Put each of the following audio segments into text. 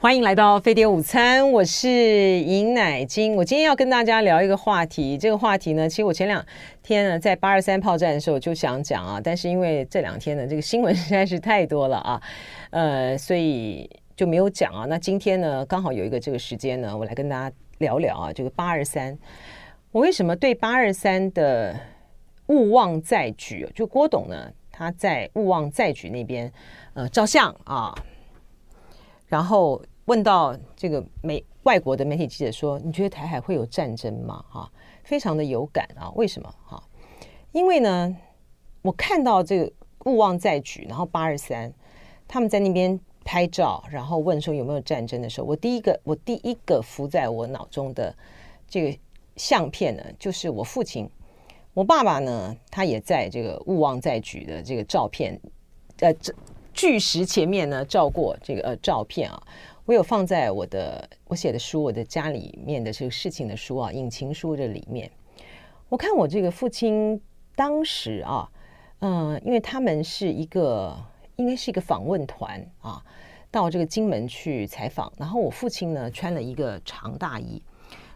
欢迎来到飞碟午餐，我是尹乃金。我今天要跟大家聊一个话题，这个话题呢，其实我前两天呢在八二三炮战的时候就想讲啊，但是因为这两天呢这个新闻实在是太多了啊，呃，所以就没有讲啊。那今天呢刚好有一个这个时间呢，我来跟大家聊聊啊，这个八二三，我为什么对八二三的勿忘在举，就郭董呢他在勿忘在举那边呃照相啊。然后问到这个美外国的媒体记者说：“你觉得台海会有战争吗？”哈，非常的有感啊。为什么？哈，因为呢，我看到这个勿忘在举，然后八二三他们在那边拍照，然后问说有没有战争的时候，我第一个我第一个浮在我脑中的这个相片呢，就是我父亲，我爸爸呢，他也在这个勿忘在举的这个照片，呃，这。巨石前面呢，照过这个呃照片啊，我有放在我的我写的书，我的家里面的这个事情的书啊，引擎书这里面。我看我这个父亲当时啊，嗯、因为他们是一个应该是一个访问团啊，到这个金门去采访，然后我父亲呢穿了一个长大衣，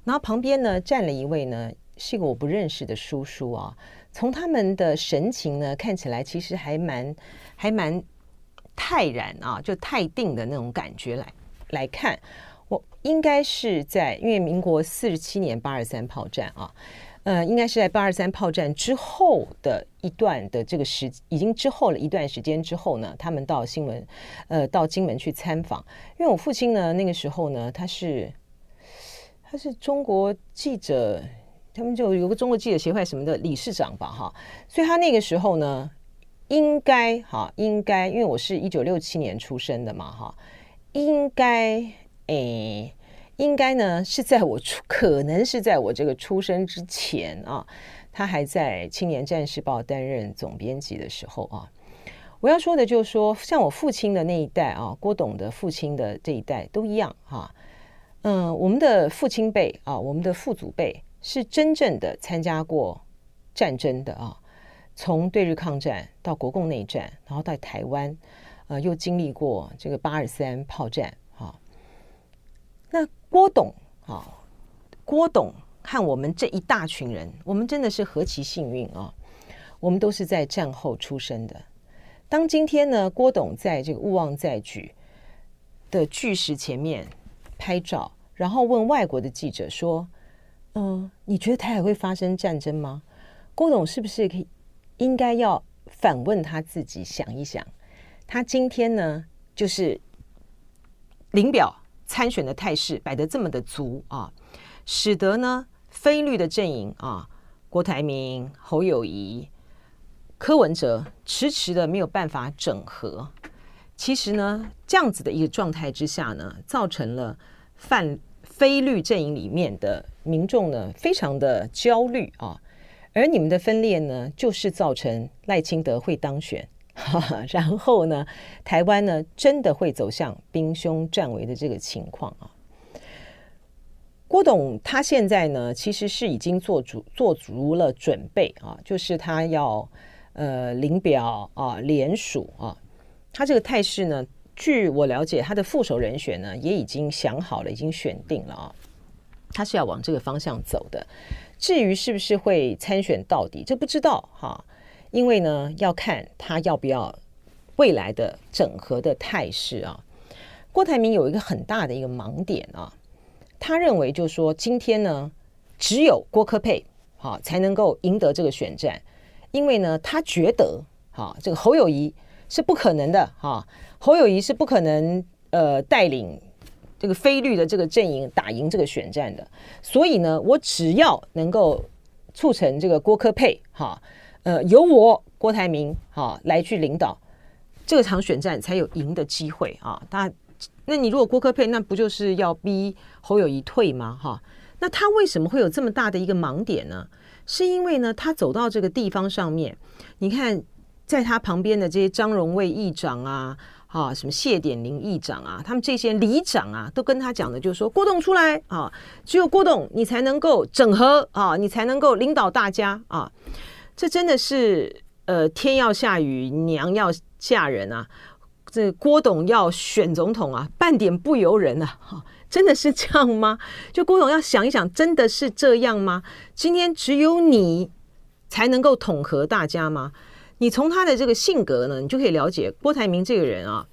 然后旁边呢站了一位呢是一个我不认识的叔叔啊，从他们的神情呢看起来其实还蛮还蛮。泰然啊，就泰定的那种感觉来来看，我应该是在因为民国四十七年八二三炮战啊，呃，应该是在八二三炮战之后的一段的这个时，已经之后了一段时间之后呢，他们到新闻呃到金门去参访，因为我父亲呢那个时候呢他是他是中国记者，他们就有个中国记者协会什么的理事长吧哈，所以他那个时候呢。应该哈，应该，因为我是一九六七年出生的嘛哈，应该诶，应该呢是在我出，可能是在我这个出生之前啊，他还在《青年战士报》担任总编辑的时候啊。我要说的就是说，像我父亲的那一代啊，郭董的父亲的这一代都一样哈。嗯，我们的父亲辈啊，我们的父祖辈是真正的参加过战争的啊。从对日抗战到国共内战，然后到台湾，呃，又经历过这个八二三炮战，哈、那郭董，啊、郭董和我们这一大群人，我们真的是何其幸运啊！我们都是在战后出生的。当今天呢，郭董在这个勿忘在举的巨石前面拍照，然后问外国的记者说：“嗯、你觉得台海会发生战争吗？”郭董是不是可以？应该要反问他自己，想一想，他今天呢，就是领表参选的态势摆得这么的足啊，使得呢，非绿的阵营啊，郭台铭、侯友宜、柯文哲迟迟的没有办法整合。其实呢，这样子的一个状态之下呢，造成了泛非绿阵营里面的民众呢，非常的焦虑啊。而你们的分裂呢，就是造成赖清德会当选，然后呢，台湾呢真的会走向兵凶战危的这个情况啊。郭董他现在呢，其实是已经做足做足了准备啊，就是他要呃领表啊联署啊，他这个态势呢，据我了解，他的副手人选呢也已经想好了，已经选定了啊，他是要往这个方向走的。至于是不是会参选到底，这不知道哈，因为呢要看他要不要未来的整合的态势啊。郭台铭有一个很大的一个盲点啊，他认为就是说今天呢只有郭科佩哈才能够赢得这个选战，因为呢他觉得哈这个侯友谊是不可能的哈，侯友谊是不可能呃带领。这个非绿的这个阵营打赢这个选战的，所以呢，我只要能够促成这个郭科配哈，呃，由我郭台铭哈来去领导这场选战，才有赢的机会啊。他，那你如果郭科配，那不就是要逼侯友谊退吗？哈，那他为什么会有这么大的一个盲点呢？是因为呢，他走到这个地方上面，你看在他旁边的这些张荣卫议长啊。啊，什么谢典林议长啊，他们这些里长啊，都跟他讲的，就是说郭董出来啊，只有郭董你才能够整合啊，你才能够领导大家啊，这真的是呃天要下雨娘要嫁人啊，这郭董要选总统啊，半点不由人啊！哈，真的是这样吗？就郭董要想一想，真的是这样吗？今天只有你才能够统合大家吗？你从他的这个性格呢，你就可以了解郭台铭这个人啊，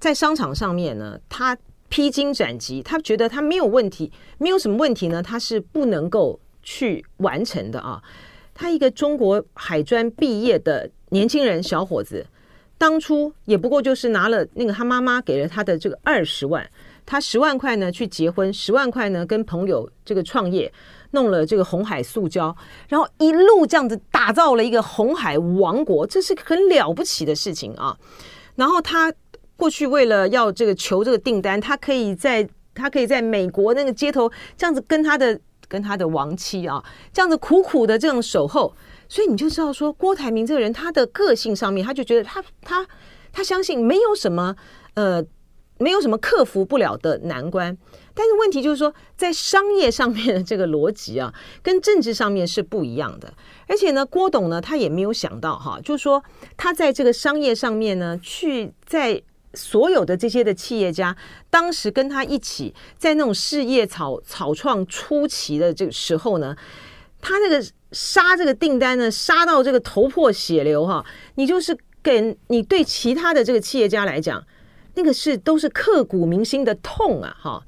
在商场上面呢，他披荆斩棘，他觉得他没有问题，没有什么问题呢，他是不能够去完成的啊。他一个中国海专毕业的年轻人小伙子，当初也不过就是拿了那个他妈妈给了他的这个二十万，他十万块呢去结婚，十万块呢跟朋友这个创业，弄了这个红海塑胶，然后一路这样子打造了一个红海王国，这是很了不起的事情啊。然后他过去为了要这个求这个订单，他可以在他可以在美国那个街头这样子跟他的。跟他的亡妻啊，这样子苦苦的这样守候，所以你就知道说，郭台铭这个人，他的个性上面，他就觉得他他他相信没有什么呃，没有什么克服不了的难关。但是问题就是说，在商业上面的这个逻辑啊，跟政治上面是不一样的。而且呢，郭董呢，他也没有想到哈，就是说他在这个商业上面呢，去在。所有的这些的企业家，当时跟他一起在那种事业草草创初期的这个时候呢，他那个杀这个订单呢，杀到这个头破血流哈，你就是给你对其他的这个企业家来讲，那个是都是刻骨铭心的痛啊哈。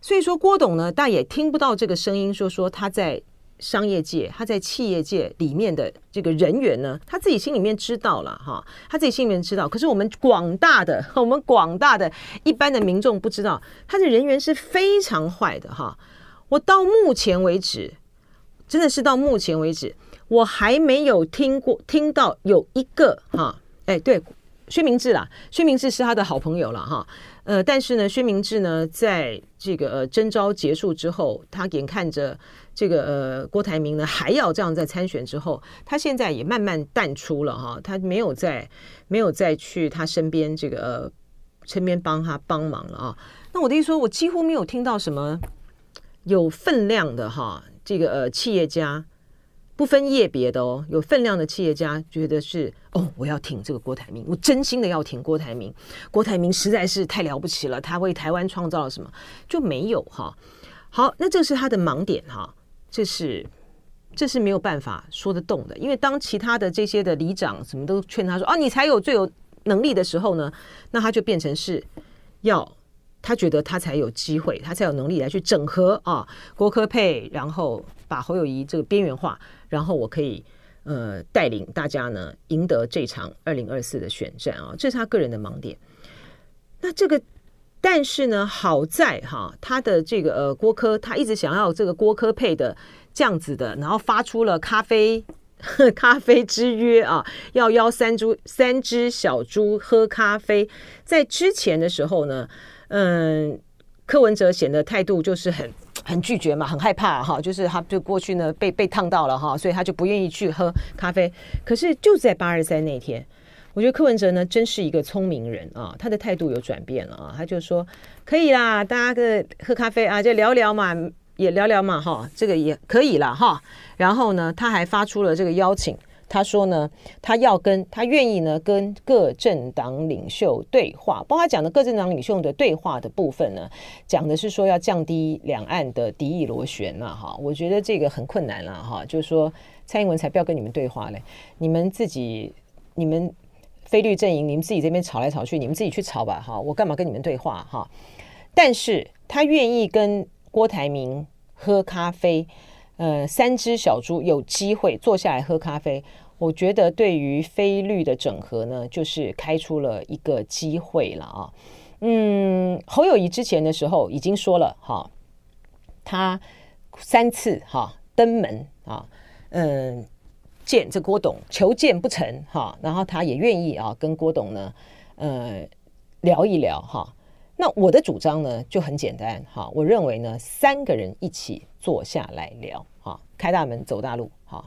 所以说郭董呢，大家也听不到这个声音，说说他在。商业界，他在企业界里面的这个人员呢，他自己心里面知道了哈，他自己心里面知道。可是我们广大的，我们广大的一般的民众不知道，他的人缘是非常坏的哈。我到目前为止，真的是到目前为止，我还没有听过听到有一个哈，哎，对，薛明志啦，薛明志是他的好朋友了哈。呃，但是呢，薛明志呢，在这个呃征召结束之后，他眼看着这个呃郭台铭呢还要这样在参选之后，他现在也慢慢淡出了哈，他没有再没有再去他身边这个呃身边帮他帮忙了啊。那我的意思说，我几乎没有听到什么有分量的哈，这个呃企业家。不分业别的哦，有分量的企业家觉得是哦，我要挺这个郭台铭，我真心的要挺郭台铭。郭台铭实在是太了不起了，他为台湾创造了什么？就没有哈。好，那这是他的盲点哈，这是这是没有办法说得动的，因为当其他的这些的里长什么都劝他说啊，你才有最有能力的时候呢，那他就变成是要。他觉得他才有机会，他才有能力来去整合啊，郭科配，然后把侯友宜这个边缘化，然后我可以呃带领大家呢赢得这场二零二四的选战啊，这是他个人的盲点。那这个，但是呢，好在哈，他的这个呃郭科，他一直想要这个郭科配的这样子的，然后发出了咖啡 咖啡之约啊，要邀三猪三只小猪喝咖啡，在之前的时候呢。嗯，柯文哲显得态度就是很很拒绝嘛，很害怕哈，就是他就过去呢被被烫到了哈，所以他就不愿意去喝咖啡。可是就在八二三那天，我觉得柯文哲呢真是一个聪明人啊，他的态度有转变了啊，他就说可以啦，大家个喝咖啡啊，就聊聊嘛，也聊聊嘛哈，这个也可以了哈。然后呢，他还发出了这个邀请。他说呢，他要跟他愿意呢跟各政党领袖对话，包括他讲的各政党领袖的对话的部分呢，讲的是说要降低两岸的敌意螺旋了哈。我觉得这个很困难了哈，就是说蔡英文才不要跟你们对话嘞，你们自己你们非绿阵营，你们自己这边吵来吵去，你们自己去吵吧哈，我干嘛跟你们对话哈？但是他愿意跟郭台铭喝咖啡。呃，三只小猪有机会坐下来喝咖啡，我觉得对于非绿的整合呢，就是开出了一个机会了啊。嗯，侯友谊之前的时候已经说了哈，他三次哈登门啊，嗯，见这郭董求见不成哈，然后他也愿意啊跟郭董呢，呃，聊一聊哈。那我的主张呢就很简单哈，我认为呢三个人一起坐下来聊哈。开大门走大路，哈，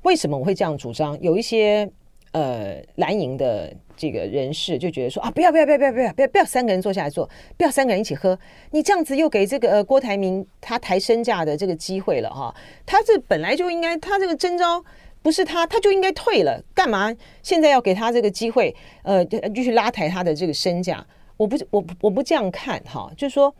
为什么我会这样主张？有一些呃蓝营的这个人士就觉得说啊，不要不要不要不要不要不要不要三个人坐下来坐，不要三个人一起喝，你这样子又给这个呃郭台铭他抬身价的这个机会了哈，他这本来就应该他这个征召不是他，他就应该退了，干嘛现在要给他这个机会？呃，继续拉抬他的这个身价？我不，我我不这样看哈，就是说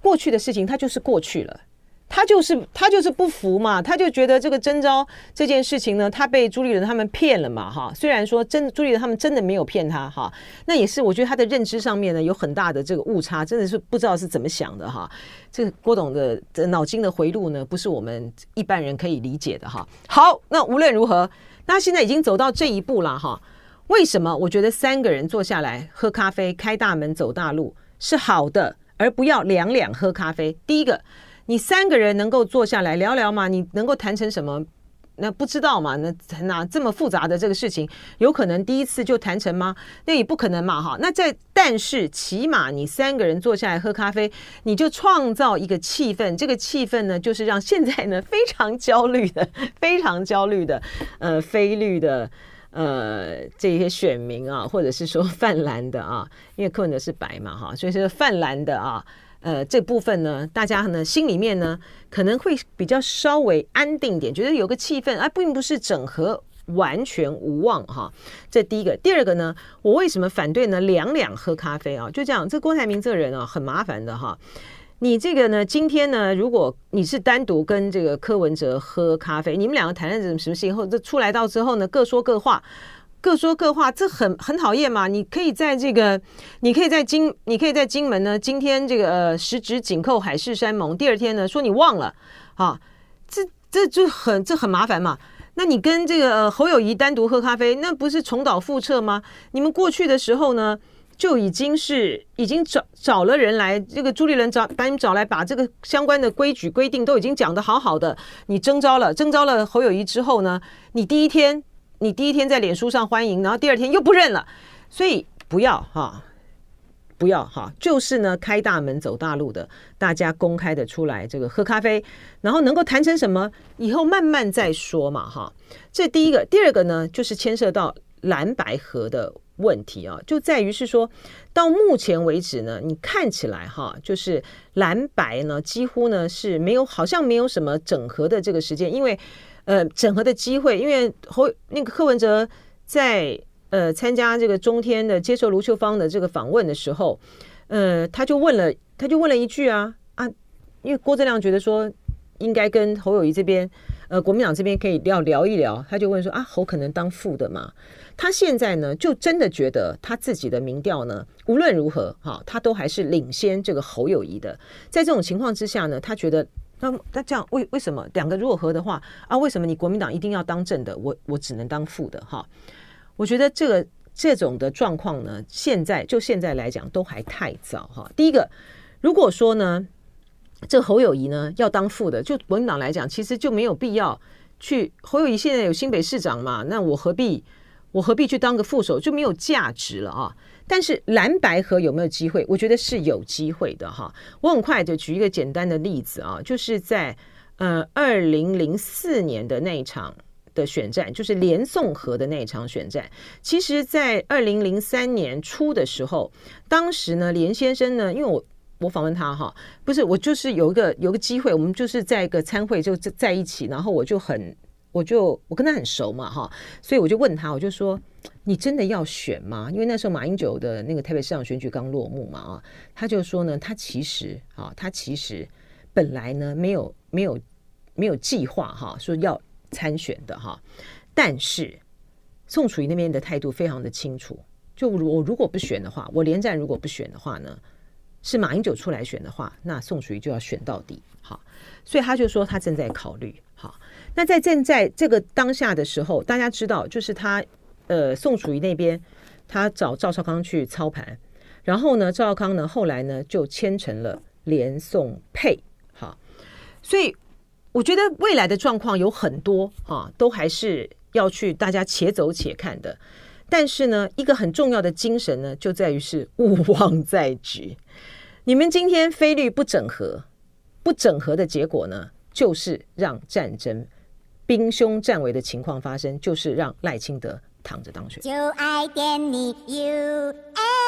过去的事情，他就是过去了。他就是他就是不服嘛，他就觉得这个征召这件事情呢，他被朱立伦他们骗了嘛，哈。虽然说真朱立伦他们真的没有骗他，哈，那也是我觉得他的认知上面呢有很大的这个误差，真的是不知道是怎么想的哈。这个郭董的脑筋的回路呢，不是我们一般人可以理解的哈。好，那无论如何，那现在已经走到这一步了哈。为什么我觉得三个人坐下来喝咖啡，开大门走大路是好的，而不要两两喝咖啡？第一个。你三个人能够坐下来聊聊吗？你能够谈成什么？那不知道嘛？那那这么复杂的这个事情，有可能第一次就谈成吗？那也不可能嘛！哈，那在但是起码你三个人坐下来喝咖啡，你就创造一个气氛。这个气氛呢，就是让现在呢非常焦虑的、非常焦虑的呃非绿的呃这些选民啊，或者是说泛蓝的啊，因为柯文哲是白嘛哈，所以是泛蓝的啊。呃，这部分呢，大家呢心里面呢可能会比较稍微安定点，觉得有个气氛，啊、并不是整合完全无望哈。这第一个，第二个呢，我为什么反对呢？两两喝咖啡啊，就这样。这郭台铭这个人啊，很麻烦的哈。你这个呢，今天呢，如果你是单独跟这个柯文哲喝咖啡，你们两个谈了什么什么事情后，这出来到之后呢，各说各话。各说各话，这很很讨厌嘛！你可以在这个，你可以在金，你可以在金门呢。今天这个呃，十指紧扣海誓山盟，第二天呢说你忘了，啊，这这就很这很麻烦嘛。那你跟这个、侯友谊单独喝咖啡，那不是重蹈覆辙吗？你们过去的时候呢，就已经是已经找找了人来，这个朱立伦找把你们找来，把这个相关的规矩规定都已经讲得好好的。你征召了征召了侯友谊之后呢，你第一天。你第一天在脸书上欢迎，然后第二天又不认了，所以不要哈，不要哈，就是呢开大门走大路的，大家公开的出来这个喝咖啡，然后能够谈成什么，以后慢慢再说嘛哈。这第一个，第二个呢，就是牵涉到蓝白合的问题啊，就在于是说到目前为止呢，你看起来哈，就是蓝白呢几乎呢是没有，好像没有什么整合的这个时间，因为。呃，整合的机会，因为侯那个柯文哲在呃参加这个中天的接受卢秋芳的这个访问的时候，呃，他就问了，他就问了一句啊啊，因为郭正亮觉得说应该跟侯友宜这边，呃，国民党这边可以要聊一聊，他就问说啊，侯可能当副的嘛？他现在呢，就真的觉得他自己的民调呢，无论如何哈，他都还是领先这个侯友宜的。在这种情况之下呢，他觉得。那那这样为为什么两个如果合的话啊？为什么你国民党一定要当正的？我我只能当副的哈？我觉得这个这种的状况呢，现在就现在来讲都还太早哈。第一个，如果说呢，这侯友宜呢要当副的，就国民党来讲，其实就没有必要去侯友宜现在有新北市长嘛，那我何必我何必去当个副手，就没有价值了啊？但是蓝白合有没有机会？我觉得是有机会的哈。我很快就举一个简单的例子啊，就是在呃二零零四年的那一场的选战，就是连宋河的那一场选战。其实，在二零零三年初的时候，当时呢，连先生呢，因为我我访问他哈，不是我就是有一个有一个机会，我们就是在一个餐会就在在一起，然后我就很我就我跟他很熟嘛哈，所以我就问他，我就说。你真的要选吗？因为那时候马英九的那个台北市长选举刚落幕嘛，啊，他就说呢，他其实啊，他其实本来呢没有没有没有计划哈，说要参选的哈，但是宋楚瑜那边的态度非常的清楚，就我如果不选的话，我连战如果不选的话呢，是马英九出来选的话，那宋楚瑜就要选到底，好，所以他就说他正在考虑，好，那在正在这个当下的时候，大家知道就是他。呃，宋楚瑜那边，他找赵少康去操盘，然后呢，赵少康呢后来呢就签成了连宋配，好，所以我觉得未来的状况有很多啊，都还是要去大家且走且看的。但是呢，一个很重要的精神呢，就在于是勿忘在举。你们今天菲律不整合，不整合的结果呢，就是让战争兵凶战危的情况发生，就是让赖清德躺着当选。就爱给你 U F